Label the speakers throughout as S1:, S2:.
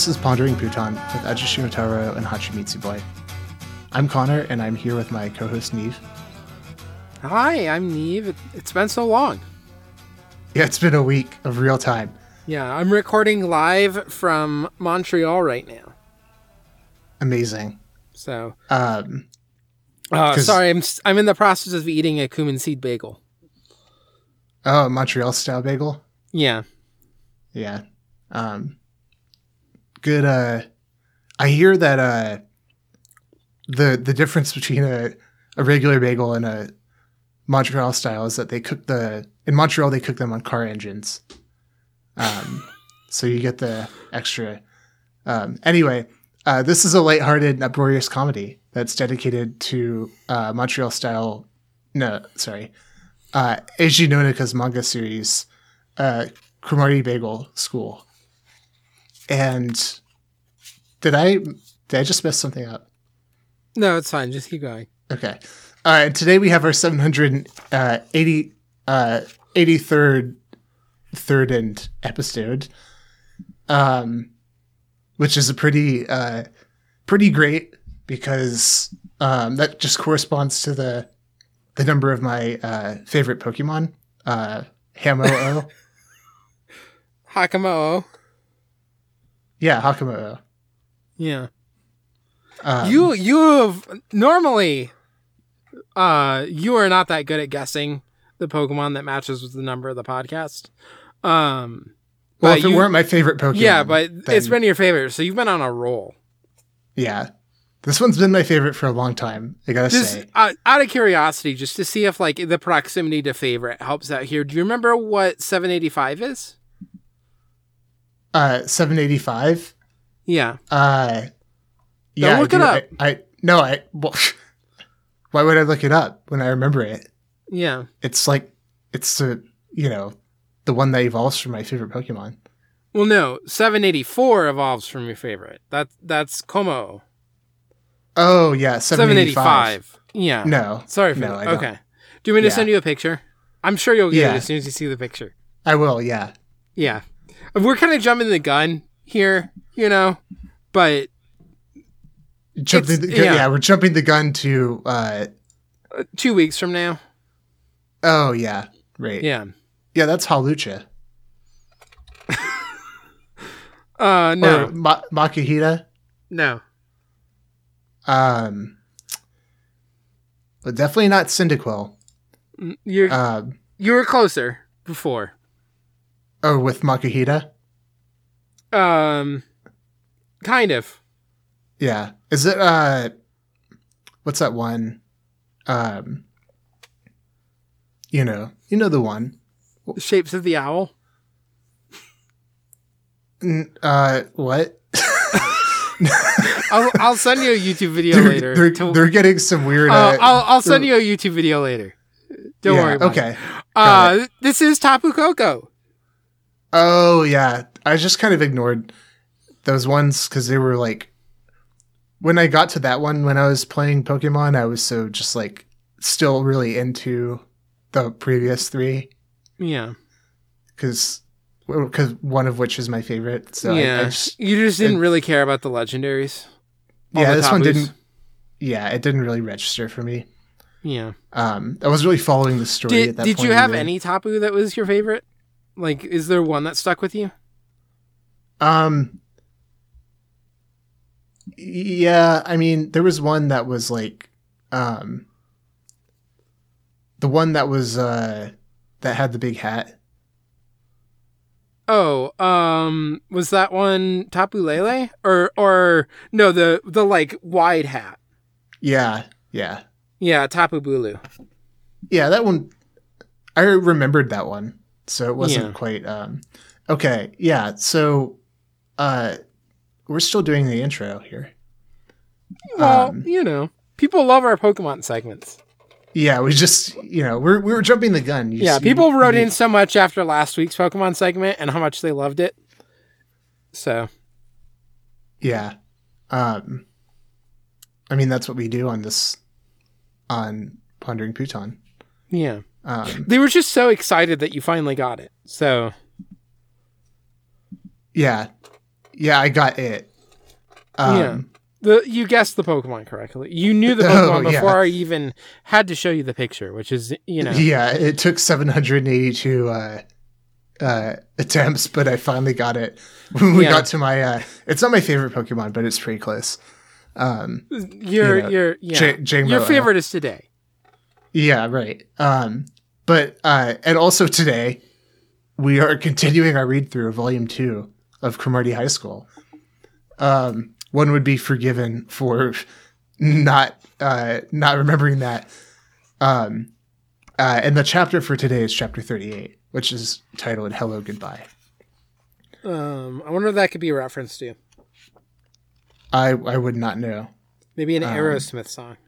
S1: this is Pondering Pootan with Ajishi Motaro and Hachimitsu Boy. I'm Connor, and I'm here with my co-host Niamh.
S2: Hi, I'm Niamh. It's been so long.
S1: Yeah, it's been a week of real time.
S2: Yeah, I'm recording live from Montreal right now.
S1: Amazing.
S2: So,
S1: Um,
S2: uh, sorry, I'm I'm in the process of eating a cumin seed bagel.
S1: oh, Montreal style bagel.
S2: Yeah,
S1: Yeah. Um, good. Uh, I hear that uh, the the difference between a a regular bagel and a Montreal style is that they cook the in Montreal they cook them on car engines. Um, so you get the extra. Um, anyway, uh, this is a lighthearted, and uproarious comedy that's dedicated to uh, Montreal style. No, sorry, uh, Eiji Nonaka's manga series, uh, Cromartie Bagel School. And did I did I just mess something up?
S2: no, it's fine. Just keep going.
S1: Okay. Uh, and today we have our 780 uh, 83rd third end episode, um, which is a pretty uh, pretty great because um, that just corresponds to the the number of my uh, favorite Pokemon, uh, Hamo-O.
S2: Hakamo'o.
S1: Yeah, Hakamo'o.
S2: Yeah,
S1: Um,
S2: you you have normally, uh, you are not that good at guessing the Pokemon that matches with the number of the podcast. Um,
S1: well, if it
S2: you-
S1: weren't my favorite Pokemon,
S2: yeah, but it's been your favorite, so you've been on a roll.
S1: yeah. This one's been my favorite for a long time. I gotta
S2: Just
S1: say.
S2: uh, out of curiosity, just to see if like the proximity to favorite helps out here. Do you remember what 785 is?
S1: Uh, 785.
S2: Yeah.
S1: Uh, yeah,
S2: look
S1: I
S2: it up.
S1: I, I no, I. Well, why would I look it up when I remember it?
S2: Yeah.
S1: It's like it's the you know the one that evolves from my favorite Pokemon.
S2: Well, no, 784 evolves from your favorite. That that's Kommo-o.
S1: Oh yeah, 785.
S2: 785. Yeah.
S1: No,
S2: Sorry for
S1: no,
S2: that.
S1: Don't.
S2: Okay. Do you want me to
S1: Yeah.
S2: send you a picture? I'm sure you'll get
S1: Yeah.
S2: it as soon as you see the picture.
S1: I will. Yeah,
S2: Yeah. We're kind of jumping the gun here, you know, but
S1: jumping. The, yeah.
S2: yeah.
S1: we're jumping the gun to. uh
S2: uh, two weeks from now.
S1: Oh yeah, right.
S2: Yeah.
S1: yeah, that's Hawlucha
S2: Uh, no.
S1: or Ma- Makuhita.
S2: no.
S1: Um, but definitely not Cyndaquil.
S2: Mm, You're,
S1: Um,
S2: you were closer before.
S1: Oh, with Makuhita.
S2: Um, kind of.
S1: Yeah. Is it uh what's that one? Um you know, you know the one.
S2: The shapes of the owl.
S1: N- Uh what?
S2: I'll, I'll send you a YouTube video
S1: they're,
S2: later.
S1: they're,
S2: to-
S1: they're getting some weird
S2: Uh, I'll, I'll send you a YouTube video later. Don't
S1: yeah,
S2: worry about it.
S1: Okay.
S2: Uh, this is Tapu Koko.
S1: Oh yeah. I just kind of ignored those ones cuz they were like when I got to that one when I was playing Pokemon, I was so just like still really into the previous 3
S2: Yeah.
S1: cuz because one of which is my favorite. So I- I,
S2: yeah.
S1: just
S2: you just didn't really care about the legendaries.
S1: Yeah, this one didn't. Yeah, it didn't really register for me.
S2: Yeah.
S1: Um, I was really following the story at
S2: Did, did you have
S1: either.
S2: any Tapu that was your favorite? Like, is there one that stuck with you?
S1: Um, yeah, I mean, there was one that was like, um, the one that was uh that had the big hat.
S2: Oh, um, was that one Tapu Lele? Or, or, no, the, the like wide hat.
S1: Yeah, yeah,
S2: Yeah, Tapu Bulu.
S1: yeah. That one, I remembered that one, so it wasn't
S2: Yeah.
S1: quite. Um, okay, yeah. So, uh, we're still doing the intro here.
S2: Well,
S1: Um,
S2: you know, people love our Pokemon segments.
S1: Yeah, we just you know we're we were jumping the gun. You
S2: Yeah,
S1: see-
S2: people wrote
S1: you-
S2: in so much after last week's Pokemon segment and how much they loved it. So,
S1: Yeah, um, I mean that's what we do on this on Pondering Pootan.
S2: yeah.
S1: Um,
S2: They were just so excited that you finally got it. So,
S1: yeah, yeah, I got it. Um,
S2: Yeah. The you guessed the Pokemon correctly. You knew the
S1: Oh,
S2: Pokemon
S1: yeah.
S2: before I even had to show you the picture, which is you know
S1: Yeah, it took 782 uh, uh, attempts, but I finally got it when we
S2: Yeah.
S1: got to my. Uh, it's not my favorite Pokemon, but it's pretty close. Um,
S2: your
S1: you know,
S2: your yeah
S1: J-
S2: your favorite is today.
S1: Yeah, right. Um, but uh, and also today, we are continuing our read through of Volume Two of Cromartie High School. Um, one would be forgiven for not uh, not remembering that. Um, uh, and the chapter for today is chapter 38, which is titled Hello Goodbye.
S2: Um, I wonder if that could be a reference to
S1: I, I would not know.
S2: maybe an
S1: Um,
S2: Aerosmith song.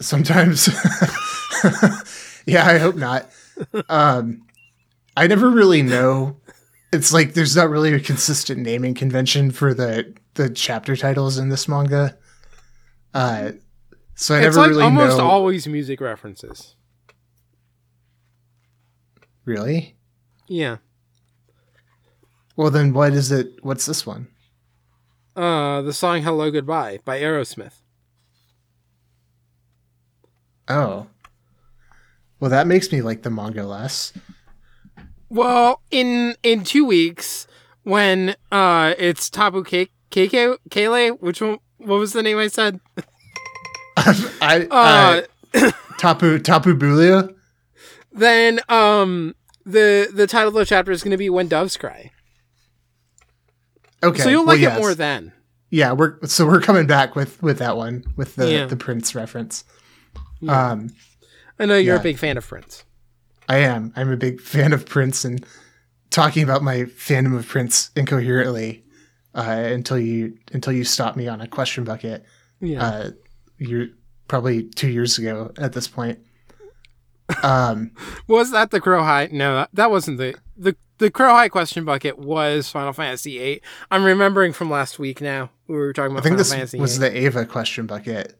S1: Sometimes. yeah, I hope not. Um, I never really know. It's like there's not really a consistent naming convention for the, the chapter titles in this manga. Uh, so I
S2: It's
S1: never
S2: like
S1: really
S2: almost
S1: know.
S2: always music references.
S1: really?
S2: Yeah.
S1: Well, then what is it? What's this one?
S2: Uh, the song "Hello Goodbye" by Aerosmith.
S1: Oh. Well, that makes me like the manga less.
S2: Well, in in two weeks, when uh, it's Tabu Ke- Keke Kele, which one? What was the name I said?
S1: I,
S2: Uh,
S1: uh, Tapu Tapu Bulu.
S2: then um, the the title of the chapter is going to be "When Doves Cry,"
S1: Okay,
S2: so you'll
S1: well,
S2: like
S1: yes.
S2: it more then.
S1: Yeah, we're so we're coming back with with that one with the
S2: Yeah.
S1: the Prince reference.
S2: Yeah.
S1: Um,
S2: I know you're
S1: yeah.
S2: a big fan of Prince.
S1: I am. I'm a big fan of Prince, and talking about my fandom of Prince incoherently uh, until you until you stop me on a question bucket.
S2: Yeah.
S1: Uh, you're probably two years ago at this point. Um,
S2: was that the Crow High? No, that, wasn't the the the Crow High question bucket. Was Final Fantasy VIII? I'm remembering from last week. Now we were talking about.
S1: I think
S2: Final
S1: this
S2: Fantasy.
S1: was
S2: VIII.
S1: the Ava question bucket.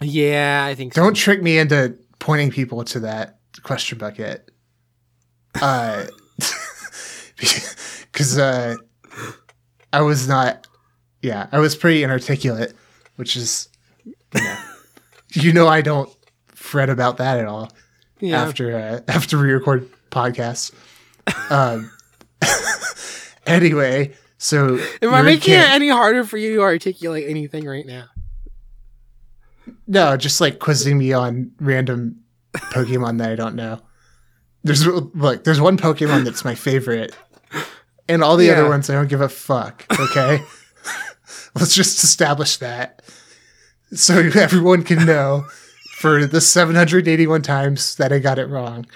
S2: Yeah, I think.
S1: Don't trick me into pointing people to that question bucket. Uh, because uh, I was not. Yeah, I was pretty inarticulate, which is, you know, you know, I don't fret about that at all.
S2: Yeah.
S1: After uh, after we record podcasts. Um. anyway, so
S2: Am I making it any harder for you to articulate anything right now?
S1: No, just like quizzing me on random Pokemon that I don't know. There's look, there's one Pokemon that's my favorite, and all the
S2: Yeah.
S1: other ones I don't give a fuck. Okay, let's just establish that so everyone can know for the 781 times that I got it wrong,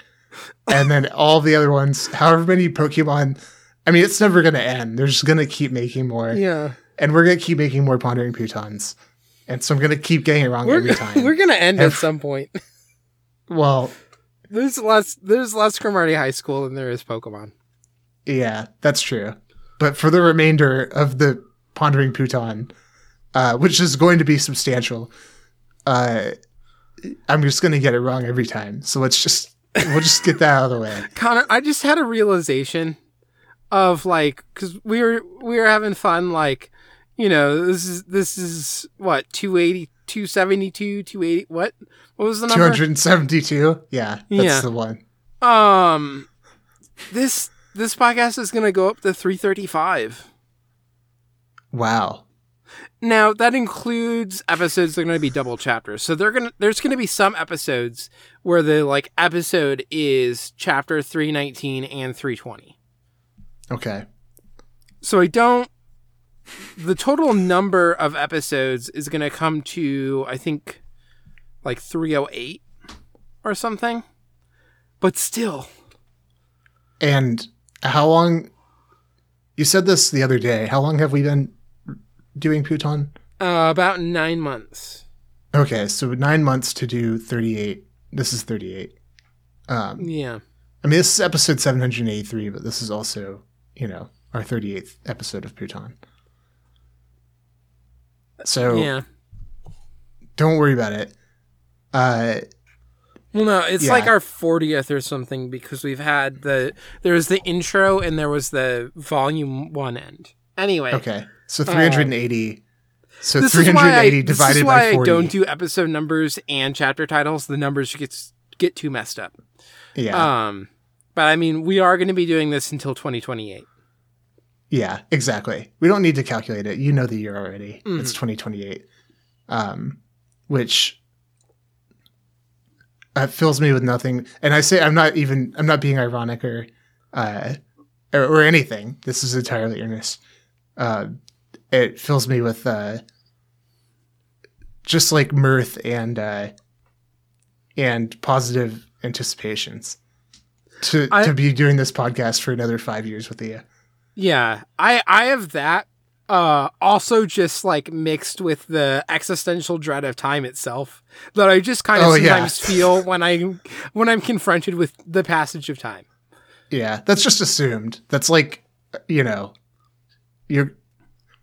S1: and then all the other ones, however many Pokemon. I mean, it's never gonna end. They're just gonna keep making more,
S2: Yeah.
S1: and we're gonna keep making more Pondering Pootans. And so I'm gonna keep getting it wrong
S2: We're
S1: every time.
S2: we're gonna end at some point.
S1: Well,
S2: There's less there's less Cromartie High School than there is Pokemon.
S1: yeah, that's true. But for the remainder of the Pondering Pootan, uh, which is going to be substantial, uh, I'm just going to get it wrong every time. So let's just we'll just get that out of the way.
S2: Connor, I just had a realization of like because we were we were having fun like you know this is this is what 280 272 280 what what was the number
S1: 272. Yeah, that's
S2: Yeah.
S1: the one.
S2: um this this podcast is gonna go up to 335
S1: Wow.
S2: now that includes episodes that are going to be double chapters so they're gonna there's going to be some episodes where the like episode is chapter 319 and 320
S1: Okay.
S2: so I don't. The total number of episodes is going to come to, I think, like 308 or something. But still,
S1: And how long? You said this the other day. How long have we been doing Pootan?
S2: uh, about nine months.
S1: Okay, so nine months to do 38. This is 38. Um,
S2: Yeah.
S1: I mean, this is episode 783, but this is also, you know, our 38th episode of Pootan. So
S2: Yeah.
S1: don't worry about it. Uh,
S2: Well, no, it's
S1: Yeah.
S2: like our 40th or something because we've had the. There was the intro and there was the volume one end. Anyway,
S1: Okay. So 380. so
S2: this is why, I,
S1: 380
S2: this is why
S1: by 40.
S2: I don't do episode numbers and chapter titles. The numbers get get too messed up.
S1: yeah.
S2: Um, but I mean, we are going to be doing this until 2028.
S1: Yeah, exactly. We don't need to calculate it. You know the year already.
S2: Mhm.
S1: It's 2028. Um, which uh, fills me with nothing. And I say I'm not even I'm not being ironic or uh or, or anything. This is entirely earnest. Uh, it fills me with uh just like mirth and uh and positive anticipations to
S2: I-
S1: to be doing this podcast for another five years with you.
S2: Yeah, I I have that. Uh, also just like mixed with the existential dread of time itself that I just kind of
S1: Oh, yeah.
S2: sometimes feel when I when I'm confronted with the passage of time.
S1: Yeah, that's just assumed. That's like, you know, you're.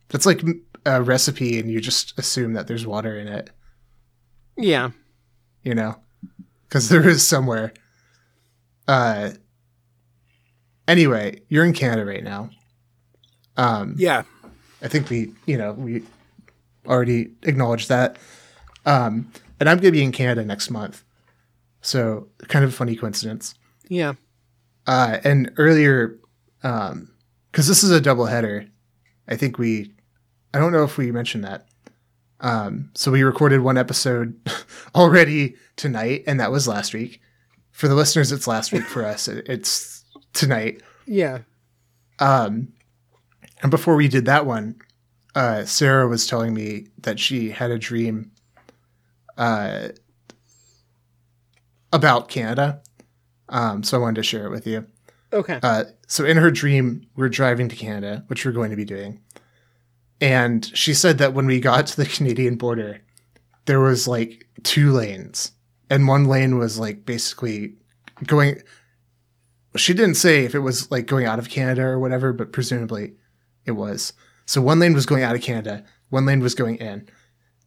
S1: That's like a recipe, and you just assume that there's water in it.
S2: Yeah,
S1: You know, because there is somewhere. Uh. Anyway, you're in Canada right now. Um,
S2: yeah,
S1: I think we, you know, we already acknowledged that. Um, and I'm going to be in Canada next month, so kind of a funny coincidence.
S2: yeah,
S1: Uh, and earlier, um, because this is a double header, I think we, I don't know if we mentioned that. Um, so we recorded one episode already tonight, and that was last week. For the listeners, it's last week. For us, it's tonight.
S2: yeah.
S1: Um, and before we did that one, uh, Sarah was telling me that she had a dream uh, about Canada. Um, so I wanted to share it with you.
S2: Okay.
S1: Uh, so in her dream, we're driving to Canada, which we're going to be doing. And she said that when we got to the Canadian border, there was like two lanes, and one lane was like basically going. She didn't say if it was like going out of Canada or whatever, but presumably it was. So one lane was going out of Canada, one lane was going in,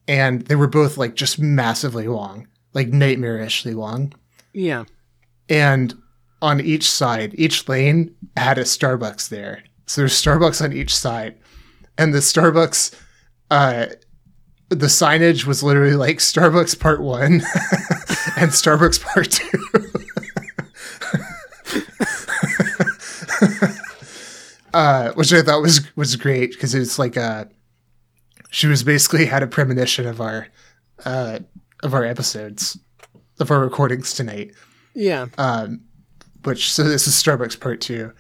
S1: and they were both like just massively long, like nightmarishly long
S2: yeah.
S1: and on each side, each lane had a Starbucks there. So there's Starbucks on each side, and the Starbucks, uh, the signage was literally like Starbucks Part One and Starbucks Part Two. uh, which I thought was was great because it's like uh she was basically had a premonition of our uh, of our episodes of our recordings tonight
S2: Yeah.
S1: um, which so this is Starbucks part two,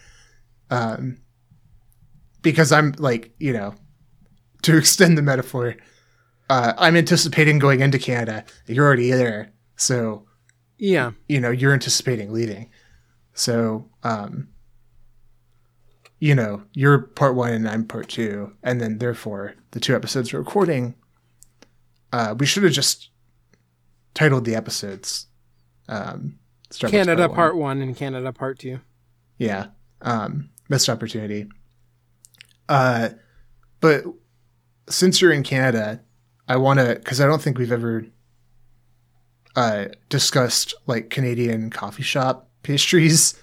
S1: um, because I'm like you know, to extend the metaphor, uh, I'm anticipating going into Canada. You're already there, so
S2: Yeah.
S1: you know you're anticipating leaving, so um, you know you're part one and I'm part two, and then therefore the two episodes we're recording. Uh, we should have just titled the episodes. Um, Starbucks
S2: Canada
S1: One.
S2: part one and Canada part two.
S1: Yeah. Um, missed opportunity. Uh, but since you're in Canada, I want to, because I don't think we've ever uh, discussed like Canadian coffee shop pastries.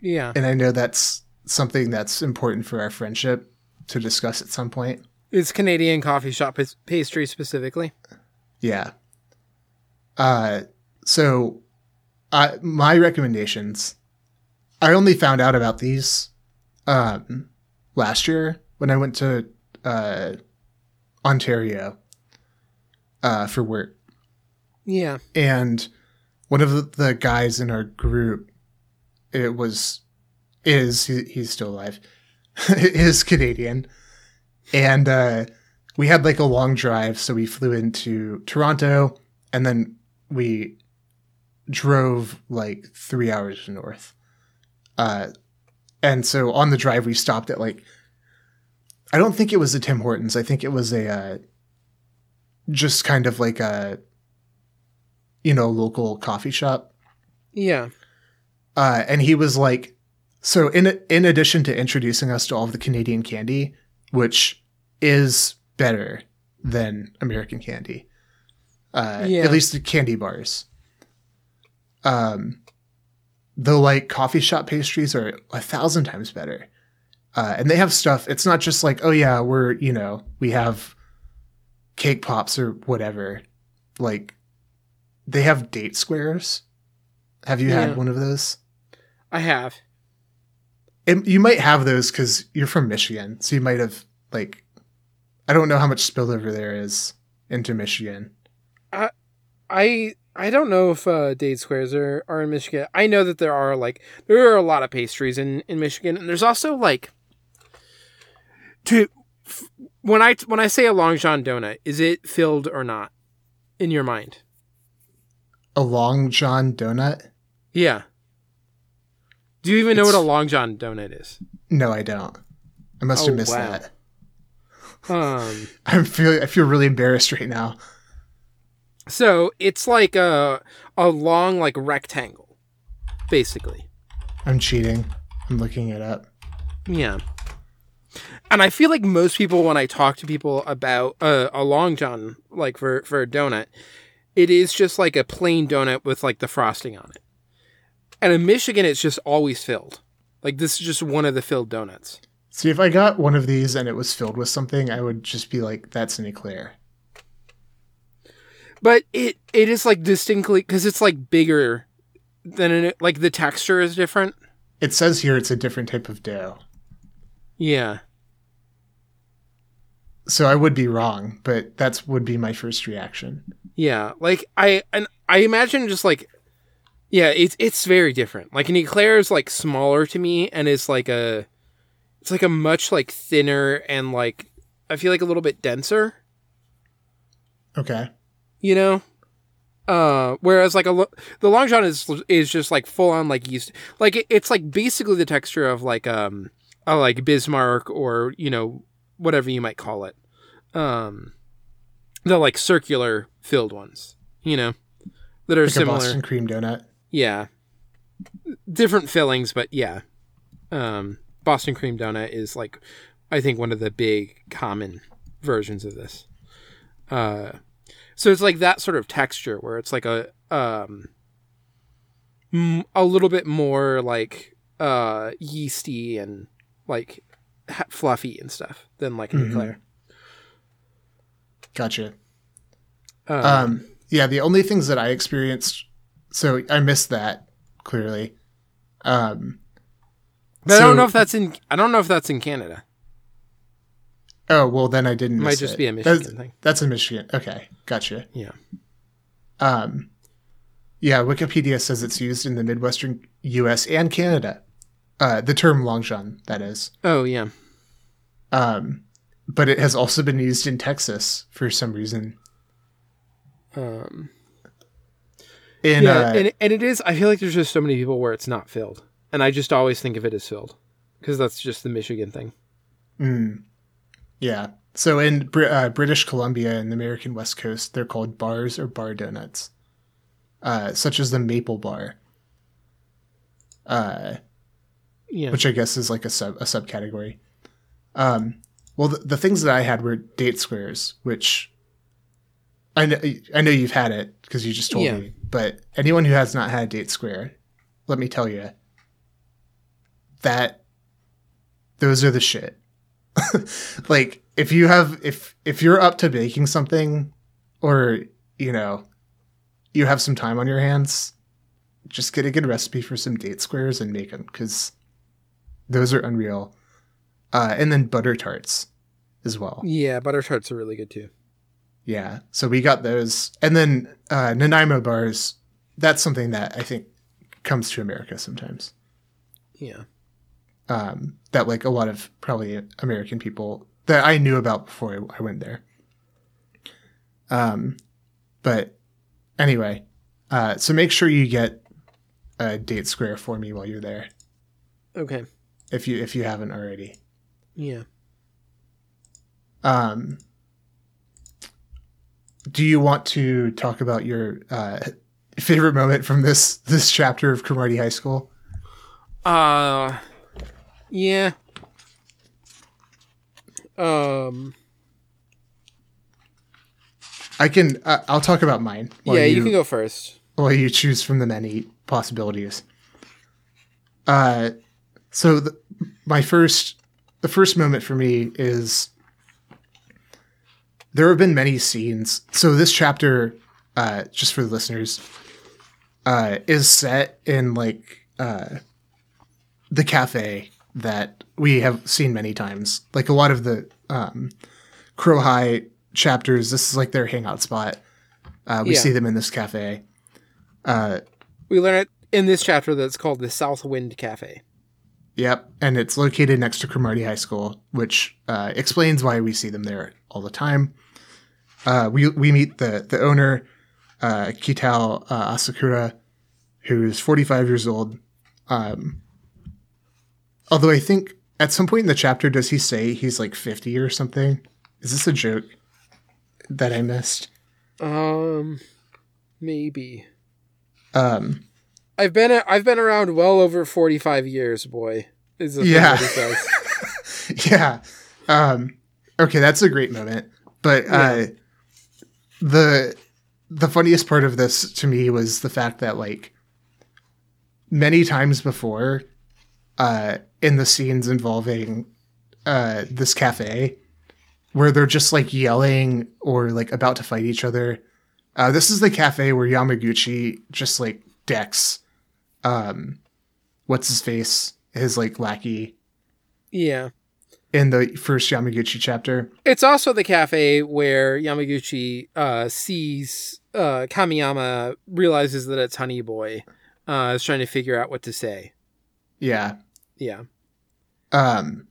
S2: Yeah.
S1: And I know that's something that's important for our friendship to discuss at some point.
S2: It's Canadian coffee shop pas- pastry specifically.
S1: Yeah. Uh, so uh, my recommendations, I only found out about these um, last year when I went to uh, Ontario uh, for work.
S2: Yeah.
S1: And one of the guys in our group, it was, is, he, he's still alive, is Canadian. And uh, we had like a long drive. So we flew into Toronto and then we drove like three hours north. Uh, and so on the drive, we stopped at like, I don't think it was a Tim Hortons. I think it was a, uh, just kind of like a, you know, local coffee shop.
S2: Yeah.
S1: Uh, and he was like, so in in addition to introducing us to all of the Canadian candy, which is better than American candy, uh,
S2: Yeah.
S1: at least the candy bars. Um, the like coffee shop pastries are a thousand times better. Uh, and they have stuff. It's not just like, oh yeah, we're you know we have cake pops or whatever. Like they have date squares. Have you
S2: Yeah.
S1: had one of those?
S2: I have.
S1: It, you might have those because you're from Michigan, so you might have like. I don't know how much spillover there is into Michigan.
S2: I I I don't know if uh, date squares are, are in Michigan. I know that there are like there are a lot of pastries in, in Michigan, and there's also like to f- when I when I say a long john donut, is it filled or not in your mind?
S1: A long john donut?
S2: Yeah. Do you even know what a long john donut is?
S1: No, I don't. I must
S2: Oh,
S1: have missed
S2: wow.
S1: that.
S2: Um.
S1: I'm feel I feel really embarrassed right now.
S2: So it's like a a long like rectangle, basically.
S1: I'm cheating. I'm looking it up.
S2: Yeah. And I feel like most people, when I talk to people about uh, a long john, like for for a donut, it is just like a plain donut with like the frosting on it. And in Michigan, it's just always filled. Like this is just one of the filled donuts.
S1: See, if I got one of these and it was filled with something, I would just be like, "That's an eclair."
S2: But it it is like distinctly because it's like bigger than it. Like the texture is different.
S1: It says here it's a different type of dough,
S2: Yeah.
S1: so I would be wrong, but that's would be my first reaction.
S2: Yeah, like I and I imagine just like yeah, it's it's very different. Like an eclair is like smaller to me and is like a it's like a much like thinner and like I feel like a little bit denser,
S1: Okay.
S2: you know? Uh whereas like a lo- the long john is is just like full on like yeast like it, it's like basically the texture of like um a like Bismarck or you know whatever you might call it. Um the like circular filled ones, you know, that are
S1: Like
S2: similar.
S1: a Boston cream donut.
S2: Yeah. Different fillings, but yeah. Um, Boston cream donut is like, I think one of the big common versions of this. Uh, so it's like that sort of texture where it's like a, um, m- a little bit more like, uh, yeasty and like ha- fluffy and stuff than like an
S1: Mhm.
S2: eclair.
S1: Gotcha.
S2: Um,
S1: Um, yeah, the only things that I experienced, so I missed that clearly. Um,
S2: but I don't know if that's in, I don't know if that's in Canada.
S1: Oh well, then I didn't.
S2: It might just
S1: it.
S2: be a Michigan
S1: That's,
S2: thing.
S1: that's a Michigan. Okay, gotcha.
S2: Yeah.
S1: Um, yeah, Wikipedia says it's used in the Midwestern U.S. and Canada. Uh, the term long john, that is.
S2: Oh yeah.
S1: Um, but it has also been used in Texas for some reason.
S2: Um,
S1: In
S2: yeah,
S1: uh,
S2: and, and it is. I feel like there's just so many people where it's not filled, and I just always think of it as filled because that's just the Michigan thing.
S1: mm, yeah. So in Br- uh, British Columbia and the American West Coast, they're called bars or bar donuts, uh, such as the Maple Bar, uh,
S2: Yeah,
S1: which I guess is like a sub a subcategory. Um, well, the, the things that I had were date squares, which I know I know you've had it because you just told
S2: Yeah.
S1: me. But anyone who has not had date square, let me tell you that those are the shit. like if you have if if you're up to baking something, or you know, you have some time on your hands, just get a good recipe for some date squares and make them because those are unreal. Uh, and then butter tarts as well.
S2: yeah, butter tarts are really good too.
S1: Yeah. So we got those. And then uh, Nanaimo bars, that's something that I think comes to America sometimes.
S2: Yeah,
S1: Um, that like a lot of probably American people that I knew about before I, I went there. Um, but anyway, uh, so make sure you get a date square for me while you're there
S2: okay,
S1: if you if you haven't already.
S2: yeah.
S1: Um, do you want to talk about your uh, favorite moment from this this chapter of Cromartie High School?
S2: Uh, yeah. Um,
S1: I can. Uh, I'll talk about mine.
S2: yeah, you, can go first.
S1: while you choose from the many possibilities. Uh, so the, my first the first moment for me is there have been many scenes. So this chapter, uh, just for the listeners, uh, is set in like uh, the cafe that we have seen many times. Like a lot of the um, Crow High chapters, this is like their hangout spot. Uh, we
S2: Yeah.
S1: see them in this cafe. Uh,
S2: We learn it in this chapter that it's called the South Wind Cafe.
S1: Yep, and it's located next to Cromartie High School, which uh, explains why we see them there all the time. Uh, we we meet the the owner, uh, Kitao uh, Asakura, who's 45 years old. Um, although I think at some point in the chapter, does he say he's like 50 or something? Is this a joke that I missed?
S2: Um, maybe.
S1: Um,
S2: I've been I've been around well over forty five years, boy. Is
S1: Yeah.
S2: that he says.
S1: yeah. Um, okay, that's a great moment. But uh,
S2: Yeah.
S1: The the funniest part of this to me was the fact that like many times before, uh, in the scenes involving uh, this cafe, where they're just like yelling or like about to fight each other. Uh, this is the cafe where Yamaguchi just like decks, um, what's his face, his like lackey
S2: Yeah.
S1: In the first Yamaguchi chapter.
S2: It's also the cafe where Yamaguchi uh, sees uh, Kamiyama realizes that it's Honey Boy. Uh, is trying to figure out what to say.
S1: Yeah.
S2: Yeah.
S1: Um,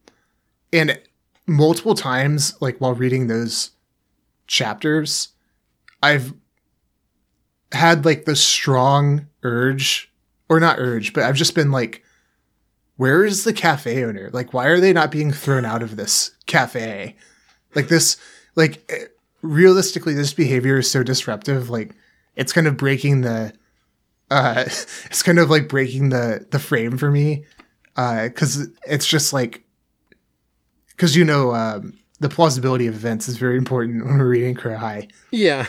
S1: and multiple times, like while reading those chapters, I've had like the strong urge, or not urge, but I've just been like, where is the cafe owner? Like, why are they not being thrown out of this cafe? Like, this, like, eh, realistically, this behavior is so disruptive. Like, it's kind of breaking the, uh, it's kind of like breaking the the frame for me uh, because it's just like because you know um, the plausibility of events is very important when we're reading Crow High.
S2: Yeah.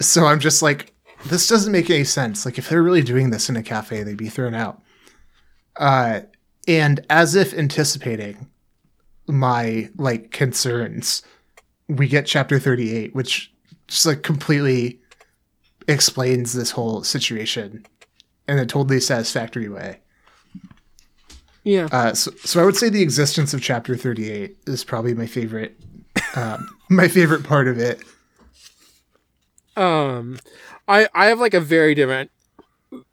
S1: So I'm just like, this doesn't make any sense. Like if they're really doing this in a cafe, they'd be thrown out. Uh, and as if anticipating my like concerns, we get chapter 38, which just like completely explains this whole situation in a totally satisfactory way.
S2: Yeah.
S1: Uh, so, so I would say the existence of chapter 38 is probably my favorite, um, my favorite part of it.
S2: Um, I I have like a very different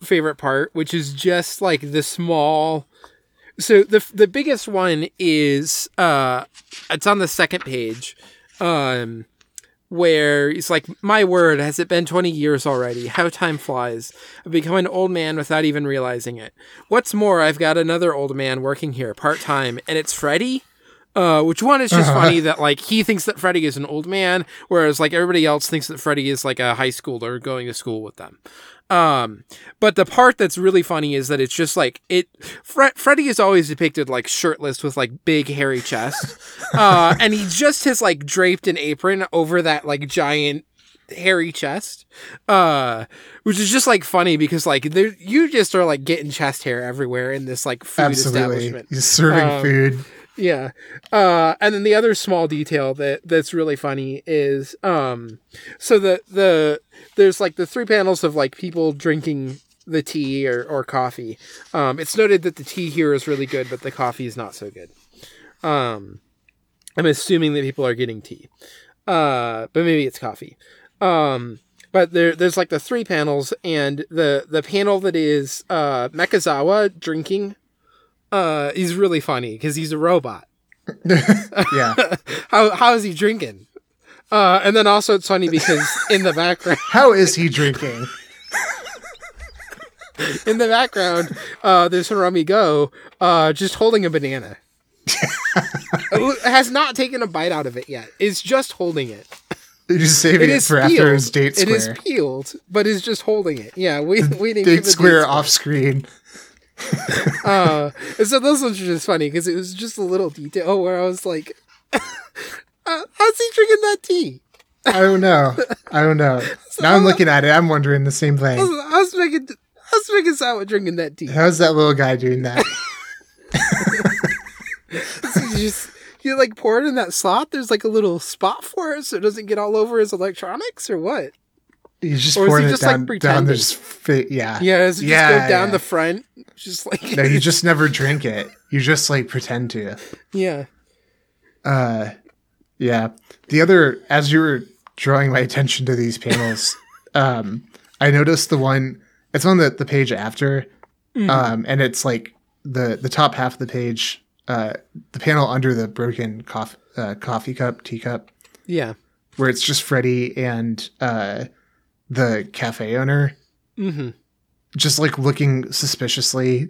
S2: favorite part, which is just like the small. So the the biggest one is uh, it's on the second page, um, where it's like, my word, has it been twenty years already? How time flies! I've become an old man without even realizing it. What's more, I've got another old man working here part time, and it's Freddy. Uh, which one is just
S1: Uh-huh.
S2: funny that like he thinks that Freddy is an old man, whereas like everybody else thinks that Freddy is like a high schooler going to school with them. Um, but the part that's really funny is that it's just like it. Fre- Freddy is always depicted like shirtless with like big hairy chest, uh, and he just has like draped an apron over that like giant hairy chest, uh, which is just like funny because like there you just are like getting chest hair everywhere in this like food
S1: Absolutely,
S2: establishment.
S1: he's serving
S2: Um,
S1: food.
S2: Yeah. Uh, and then the other small detail that that's really funny is um so the the there's like the three panels of like people drinking the tea or, or coffee. Um it's noted that the tea here is really good, but the coffee is not so good. Um I'm assuming that people are getting tea. Uh but maybe it's coffee. Um but there there's like the three panels and the the panel that is uh Mechazawa drinking uh is really funny because he's a robot.
S1: Yeah,
S2: How how is he drinking? Uh, and then also it's funny because in the background,
S1: how is he drinking?
S2: in the background, uh, there's Hiromi Go, uh, just holding a banana. Has not taken a bite out of it yet. Is just holding it.
S1: He's saving
S2: It
S1: it, for
S2: peeled.
S1: after his date square.
S2: It is peeled, but is just holding it. Yeah, we waiting
S1: Date square
S2: date
S1: off screen.
S2: Uh, and so those ones are just funny because it was just a little detail where I was like, uh, "How's he drinking that tea?"
S1: I don't know. I don't know. Now I'm looking at it. I'm wondering the same thing.
S2: How's, making how's Mechazawa drinking that tea?
S1: How's that little guy doing that?
S2: He's just you like pour it in that slot. There's like a little spot for it, so it doesn't get all over his electronics, or what?
S1: He's just
S2: Or is
S1: pouring
S2: he
S1: it
S2: just, like,
S1: down, down
S2: pretending?
S1: this fit. Yeah.
S2: Yeah, does it
S1: Yeah,
S2: just go down
S1: yeah.
S2: the front? Just like
S1: No, you just never drink it. You just like pretend to.
S2: yeah,
S1: Uh, yeah. The other, as you were drawing my attention to these panels, um, I noticed the one. It's on the the page after,
S2: Mm-hmm.
S1: um, and it's like the the top half of the page, uh, the panel under the broken coffee uh, coffee cup teacup,
S2: yeah,
S1: where it's just Freddie and uh, the cafe owner
S2: mm-hmm.
S1: just like looking suspiciously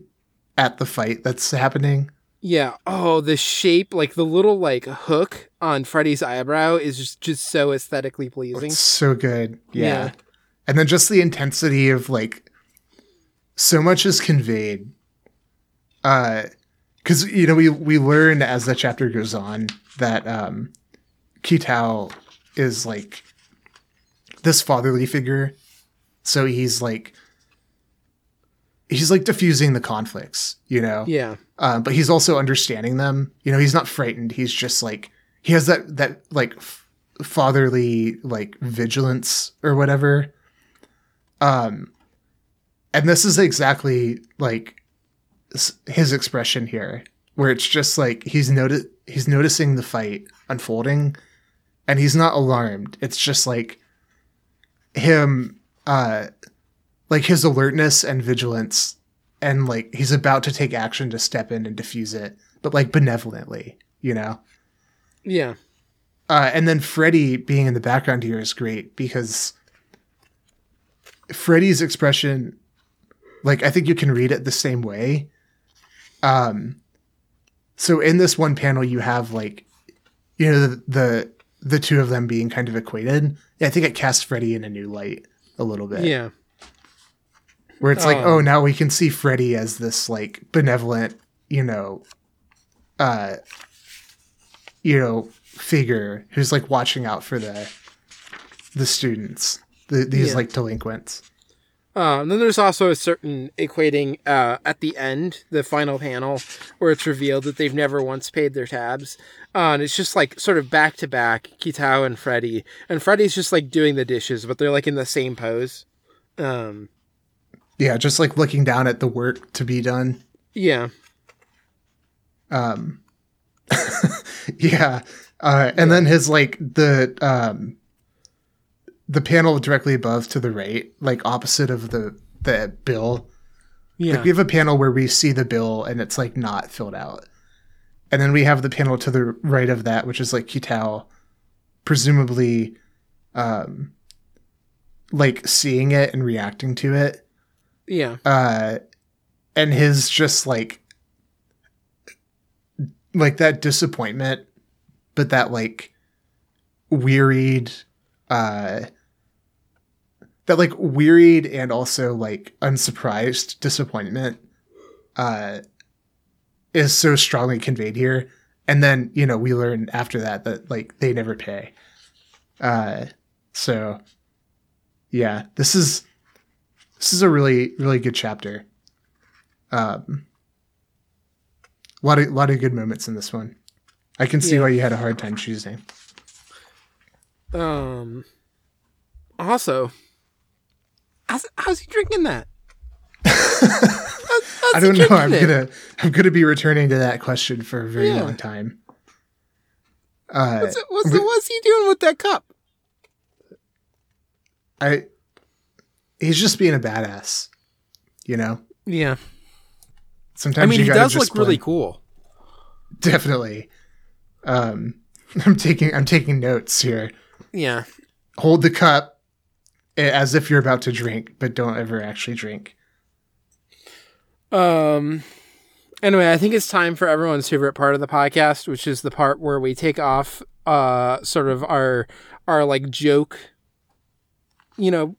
S1: at the fight that's happening.
S2: yeah. Oh, the shape, like the little like hook on Freddy's eyebrow, is just just so aesthetically pleasing.
S1: It's so good. Yeah.
S2: Yeah.
S1: And then just the intensity of like so much is conveyed. Uh cuz you know we we learn as the chapter goes on that um Kitao is like this fatherly figure. So he's like he's like diffusing the conflicts, you know.
S2: Yeah,
S1: um, but he's also understanding them. You know, he's not frightened. He's just like he has that that like f- fatherly like vigilance or whatever. Um, and this is exactly like his expression here, where it's just like he's noti- he's noticing the fight unfolding, and he's not alarmed. It's just like him, uh, like his alertness and vigilance and like he's about to take action to step in and diffuse it, but like benevolently, you know.
S2: yeah,
S1: Uh, and then Freddy being in the background here is great because Freddy's expression, like I think you can read it the same way. Um, so in this one panel, you have like, you know, the the, the two of them being kind of equated. Yeah, I think it casts Freddy in a new light a little bit
S2: yeah,
S1: where it's like,
S2: Um,
S1: oh, now we can see Freddy as this like benevolent, you know, uh, you know, figure who's like watching out for the the students, the, these
S2: Yeah.
S1: like delinquents.
S2: Um, then there's also a certain equating uh, at the end, the final panel, where it's revealed that they've never once paid their tabs. Uh, and it's just like sort of back to back, Kitao and Freddy. And Freddy's just like doing the dishes, but they're like in the same pose. Um,
S1: Yeah, just like looking down at the work to be done.
S2: yeah,
S1: Um, yeah, uh, and then his like the um, the panel directly above to the right, like opposite of the the bill.
S2: yeah,
S1: Like we have a panel where we see the bill and it's like not filled out. And then we have the panel to the right of that, which is like Kitao presumably um like seeing it and reacting to it.
S2: yeah,
S1: Uh and his just like like that disappointment, but that like wearied uh that like wearied and also like unsurprised disappointment uh is so strongly conveyed here and then you know we learn after that that like they never pay uh so yeah this is this is a really really good chapter um a lot of lot of good moments in this one i can see
S2: Yeah.
S1: why you had a hard time choosing
S2: Um. Also, how's, how's he drinking that?
S1: I don't know. I'm gonna I'm gonna be returning to that question for a very
S2: Yeah.
S1: long time. Uh,
S2: What's, what's, the, what's he doing with that cup?
S1: I he's just being a badass, you know.
S2: Yeah,
S1: Sometimes
S2: I mean, he does look really cool.
S1: Definitely. Um, I'm taking I'm taking notes here.
S2: Yeah,
S1: Hold the cup as if you're about to drink, but don't ever actually drink.
S2: Um. Anyway, I think it's time for everyone's favorite part of the podcast, which is the part where we take off, uh, sort of our our like joke, you know,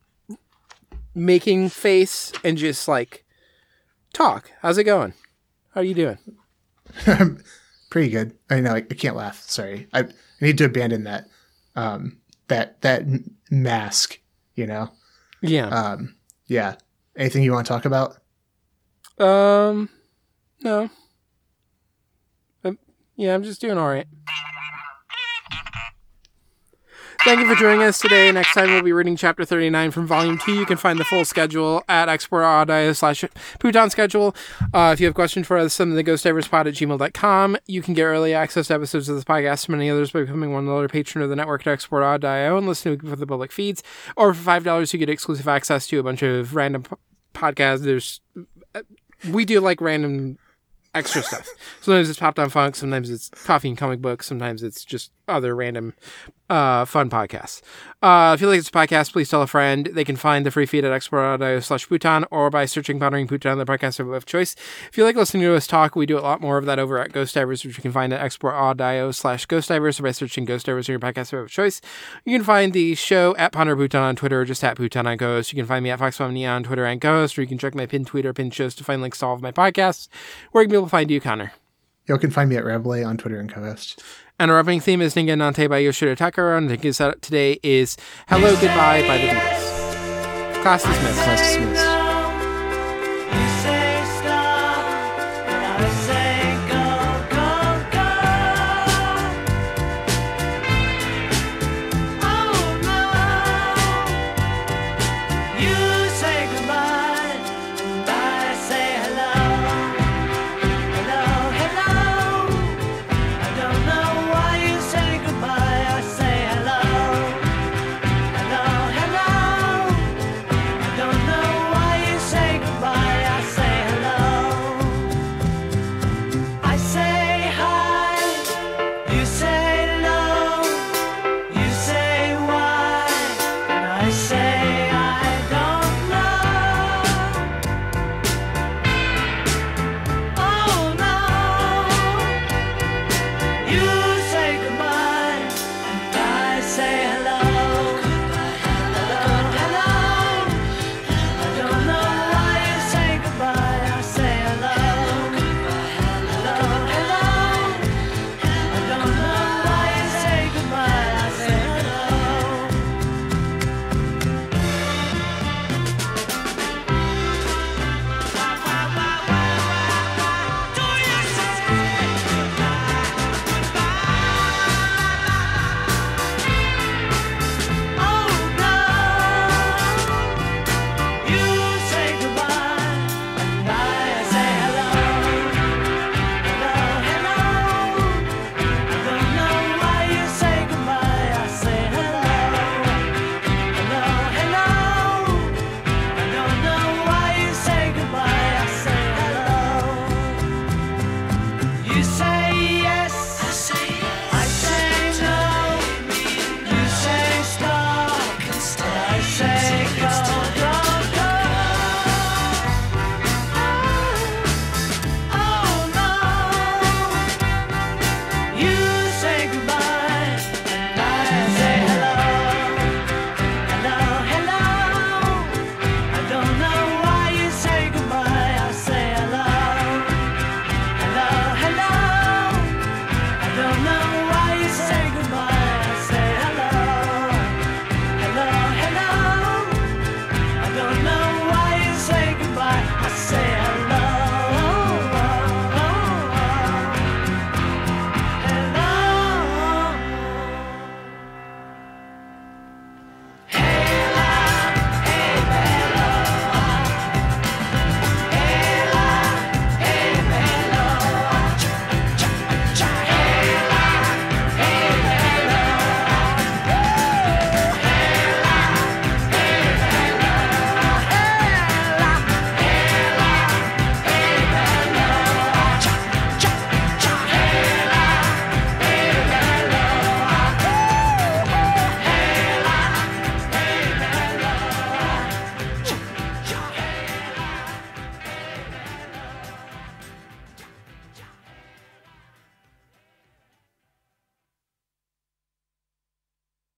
S2: making face and just like talk. How's it going? How are you doing?
S1: Pretty good. I know I, I can't laugh. Sorry. I, I need to abandon that um that that mask, you know.
S2: Yeah.
S1: Um yeah. Anything you want to talk about?
S2: Um. No. Um, Yeah, I'm just doing all right. Thank you for joining us today. Next time we'll be reading chapter 39 from volume 2. You can find the full schedule at exportaud.io slash Pootan schedule. Uh, if you have questions for us, send them to ghostdiverspod at gmail.com. You can get early access to episodes of this podcast and many others by becoming one dollar patron of the network at exportaud.io and listening for the public feeds. Or for $5, you get exclusive access to a bunch of random po- podcasts. There's, uh, we do like random extra stuff. Sometimes it's Pop Down Funk, sometimes it's Coffee and Comic Books, sometimes it's just other random uh, fun podcasts. Uh, if you like this podcast, please tell a friend. They can find the free feed at exportaud.io slash Pootan or by searching Pondering Pootan, the podcast of choice. If you like listening to us talk, we do a lot more of that over at Ghost Divers, which you can find at exportaud.io slash Ghost Divers or by searching Ghost Divers in your podcast of choice. You can find the show at Ponder Pootan on Twitter or just at Pootan on Ghost. You can find me at FoxmomNia on Twitter and Ghost, or you can check my pinned tweet or pinned shows to find links to all of my podcasts. Where you can people find you, Connor?
S1: You can find me at rabbleais on Twitter and co-host.
S2: And our opening theme is Ningen Nante by Yoshida Takuro, and the thing today is Hello Goodbye by the Beatles. Class dismissed.
S1: Class dismissed.